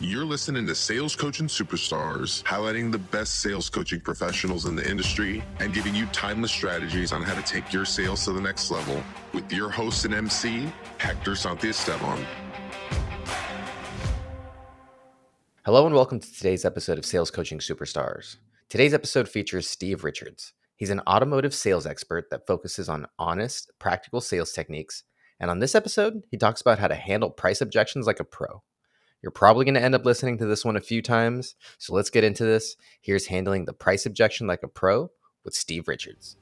You're listening to Sales Coaching Superstars, highlighting the best sales coaching professionals in the industry and giving you timeless strategies on how to take your sales to the next level with your host and MC, Hector Santiesteban. Hello and welcome to today's episode of Sales Coaching Superstars. Today's episode features Steve Richards. He's an automotive sales expert that focuses on honest, practical sales techniques. And on this episode, he talks about how to handle price objections like a pro. You're probably going to end up listening to this one a few times. So let's get into this. Here's handling the price objection like a pro with Steve Richards.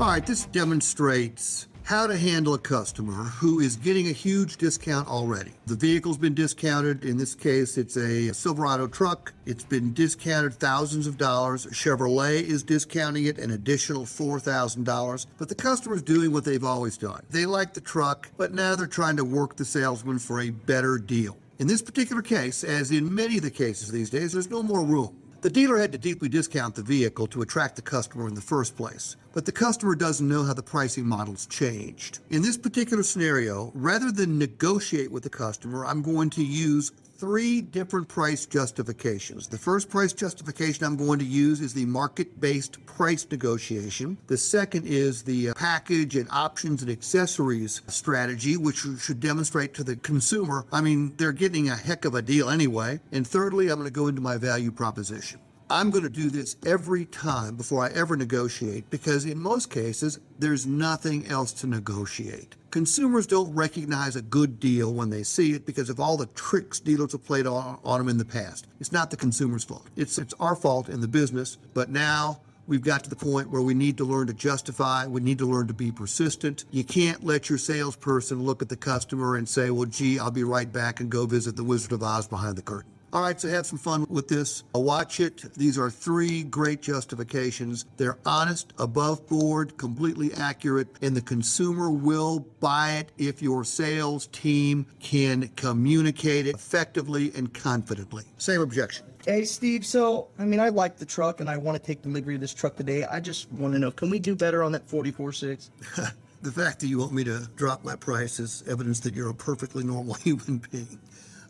All right, this demonstrates how to handle a customer who is getting a huge discount already. The vehicle's been discounted. In this case, it's a Silverado truck. It's been discounted thousands of dollars. Chevrolet is discounting it an additional $4,000. But the customer's doing what they've always done. They like the truck, but now they're trying to work the salesman for a better deal. In this particular case, as in many of the cases these days, there's no more room. The dealer had to deeply discount the vehicle to attract the customer in the first place, but the customer doesn't know how the pricing model's changed. In this particular scenario, rather than negotiate with the customer, I'm going to use three different price justifications. The first price justification I'm going to use is the market based price negotiation. The second is the uh, package and options and accessories strategy, which should demonstrate to the consumer, I mean, they're getting a heck of a deal anyway. And thirdly, I'm going to go into my value proposition. I'm going to do this every time before I ever negotiate because in most cases, there's nothing else to negotiate. Consumers don't recognize a good deal when they see it because of all the tricks dealers have played on, on them in the past. It's not the consumer's fault. It's, it's our fault in the business, but now We've got to the point where we need to learn to justify. We need to learn to be persistent. You can't let your salesperson look at the customer and say, well, gee, I'll be right back and go visit the Wizard of Oz behind the curtain. All right, so have some fun with this. Uh, watch it. These are three great justifications. They're honest, above board, completely accurate, and the consumer will buy it if your sales team can communicate it effectively and confidently. Same objection. Hey, Steve. So, I mean, I like the truck and I want to take delivery of this truck today. I just want to know can we do better on that 44.6? the fact that you want me to drop my price is evidence that you're a perfectly normal human being.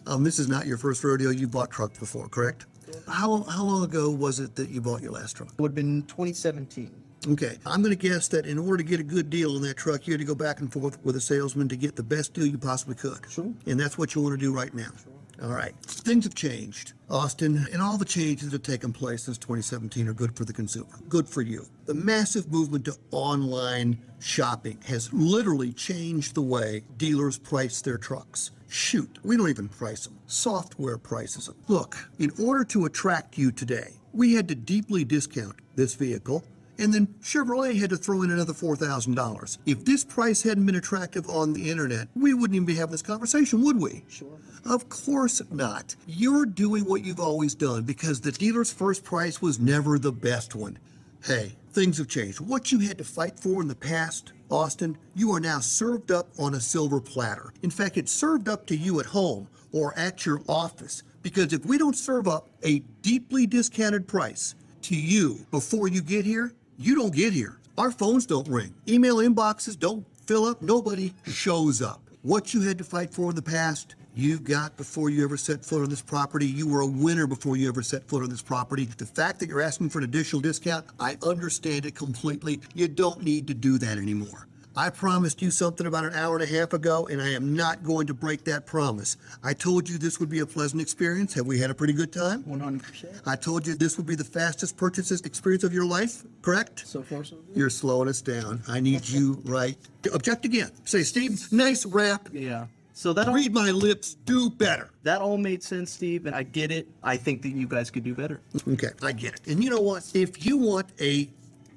Um, this is not your first rodeo. You bought trucks before, correct? How, how long ago was it that you bought your last truck? It would have been 2017. Okay, I'm going to guess that in order to get a good deal on that truck, you had to go back and forth with a salesman to get the best deal you possibly could. Sure. And that's what you want to do right now. Sure. All right. Things have changed, Austin, and all the changes that have taken place since 2017 are good for the consumer. Good for you. The massive movement to online shopping has literally changed the way dealers price their trucks. Shoot, we don't even price them. Software prices them. Look, in order to attract you today, we had to deeply discount this vehicle and then Chevrolet had to throw in another $4,000. If this price hadn't been attractive on the internet, we wouldn't even be having this conversation, would we? Sure. Of course not. You're doing what you've always done because the dealer's first price was never the best one. Hey, things have changed. What you had to fight for in the past, Austin, you are now served up on a silver platter. In fact, it's served up to you at home or at your office. Because if we don't serve up a deeply discounted price to you before you get here, you don't get here. Our phones don't ring. Email inboxes don't fill up. Nobody shows up. What you had to fight for in the past, you've got before you ever set foot on this property. You were a winner before you ever set foot on this property. The fact that you're asking for an additional discount, I understand it completely. You don't need to do that anymore. I promised you something about an hour and a half ago, and I am not going to break that promise. I told you this would be a pleasant experience. Have we had a pretty good time? 100%. I told you this would be the fastest purchases experience of your life, correct? So far, so good. You're slowing us down. I need you right. Object again. Say, Steve, nice rap. Yeah. So that all, Read my lips, do better. that all made sense, Steve, and I get it. I think that you guys could do better. Okay, I get it. And you know what? If you want a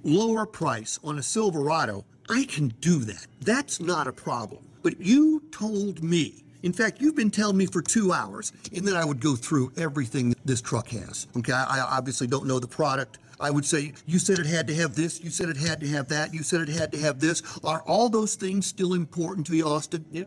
lower price on a Silverado, I can do that. That's not a problem. But you told me. In fact, you've been telling me for two hours, and then I would go through everything this truck has. Okay, I obviously don't know the product. I would say, you said it had to have this, you said it had to have that, you said it had to have this. Are all those things still important to you, Austin? Yeah,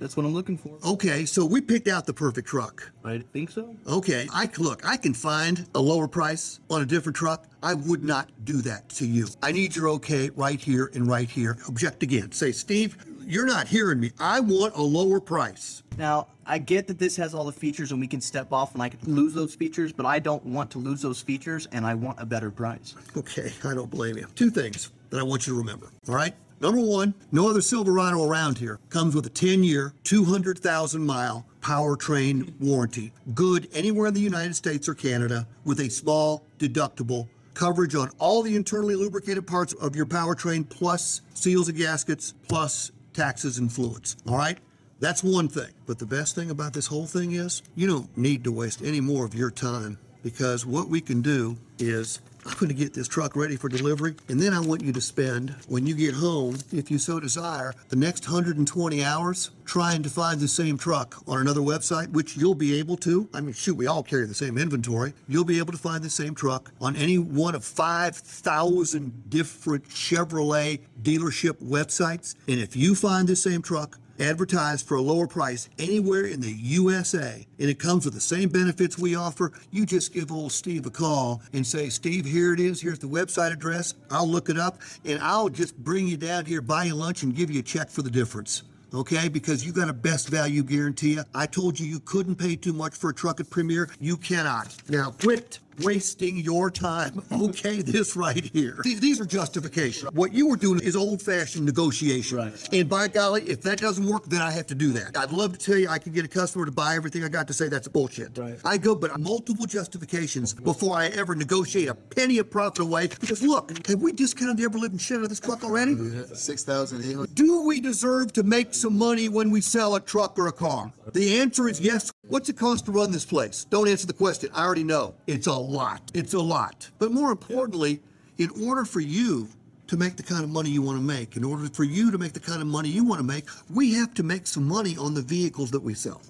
that's what I'm looking for. Okay, so we picked out the perfect truck. I think so. Okay, I look, I can find a lower price on a different truck. I would not do that to you. I need your okay right here and right here. Object again. Say, Steve, You're not hearing me. I want a lower price. Now, I get that this has all the features and we can step off and I can lose those features, but I don't want to lose those features and I want a better price. Okay, I don't blame you. Two things that I want you to remember. All right? Number one, no other Silverado around here comes with a 10 year, 200,000 mile powertrain warranty. Good anywhere in the United States or Canada with a small deductible coverage on all the internally lubricated parts of your powertrain, plus seals and gaskets, plus taxes and fluids. All right? That's one thing. But the best thing about this whole thing is you don't need to waste any more of your time because what we can do is I'm going to get this truck ready for delivery, and then I want you to spend, when you get home, if you so desire, the next 120 hours trying to find the same truck on another website, which you'll be able to. I mean, shoot, we all carry the same inventory. You'll be able to find the same truck on any one of 5,000 different Chevrolet dealership websites. And if you find the same truck, advertised for a lower price anywhere in the USA, and it comes with the same benefits we offer, you just give old Steve a call and say, Steve, here it is. Here's the website address. I'll look it up, and I'll just bring you down here, buy you lunch, and give you a check for the difference. Okay, because you got a best value guarantee. I told you you couldn't pay too much for a truck at Premier. You cannot. Now quit wasting your time. Okay, this right here. These, these are justifications. What you were doing is old fashioned negotiation. Right. And by golly, if that doesn't work, then I have to do that. I'd love to tell you I can get a customer to buy everything I got to say that's bullshit. Right. I go, but multiple justifications before I ever negotiate a penny of profit away. Because look, have we discounted the ever living shit out of this truck already? Six thousand eight hundred. Do we deserve to make some money when we sell a truck or a car? The answer is yes. What's it cost to run this place? Don't answer the question. I already know. It's a lot. It's a lot. But more importantly, in order for you to make the kind of money you want to make, in order for you to make the kind of money you want to make, we have to make some money on the vehicles that we sell.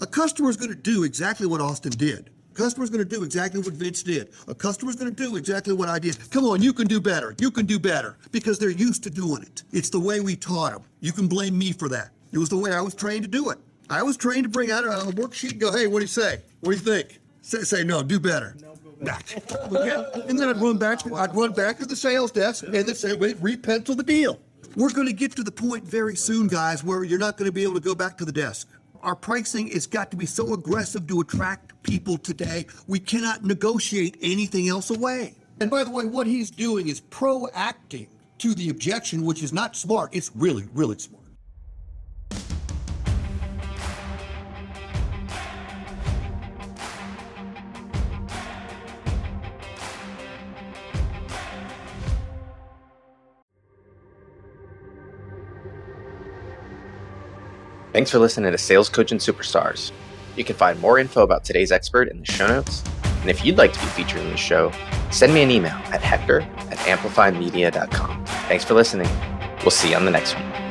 A customer is going to do exactly what Austin did. A customer is going to do exactly what Vince did. A customer is going to do exactly what I did. Come on, you can do better. You can do better because they're used to doing it. It's the way we taught them. You can blame me for that. It was the way I was trained to do it. I was trained to bring out a worksheet and go, hey, what do you say? What do you think? Say, say no, do better. Okay. And then I'd run back. I'd run back to the sales desk and then say, wait, repencil the deal. We're going to get to the point very soon, guys, where you're not going to be able to go back to the desk. Our pricing has got to be so aggressive to attract people today. We cannot negotiate anything else away. And by the way, what he's doing is proacting to the objection, which is not smart. It's really, really smart. Thanks for listening to Sales Coaching Superstars. You can find more info about today's expert in the show notes. And if you'd like to be featured in the show, send me an email at hector at amplifymedia.com. Thanks for listening. We'll see you on the next one.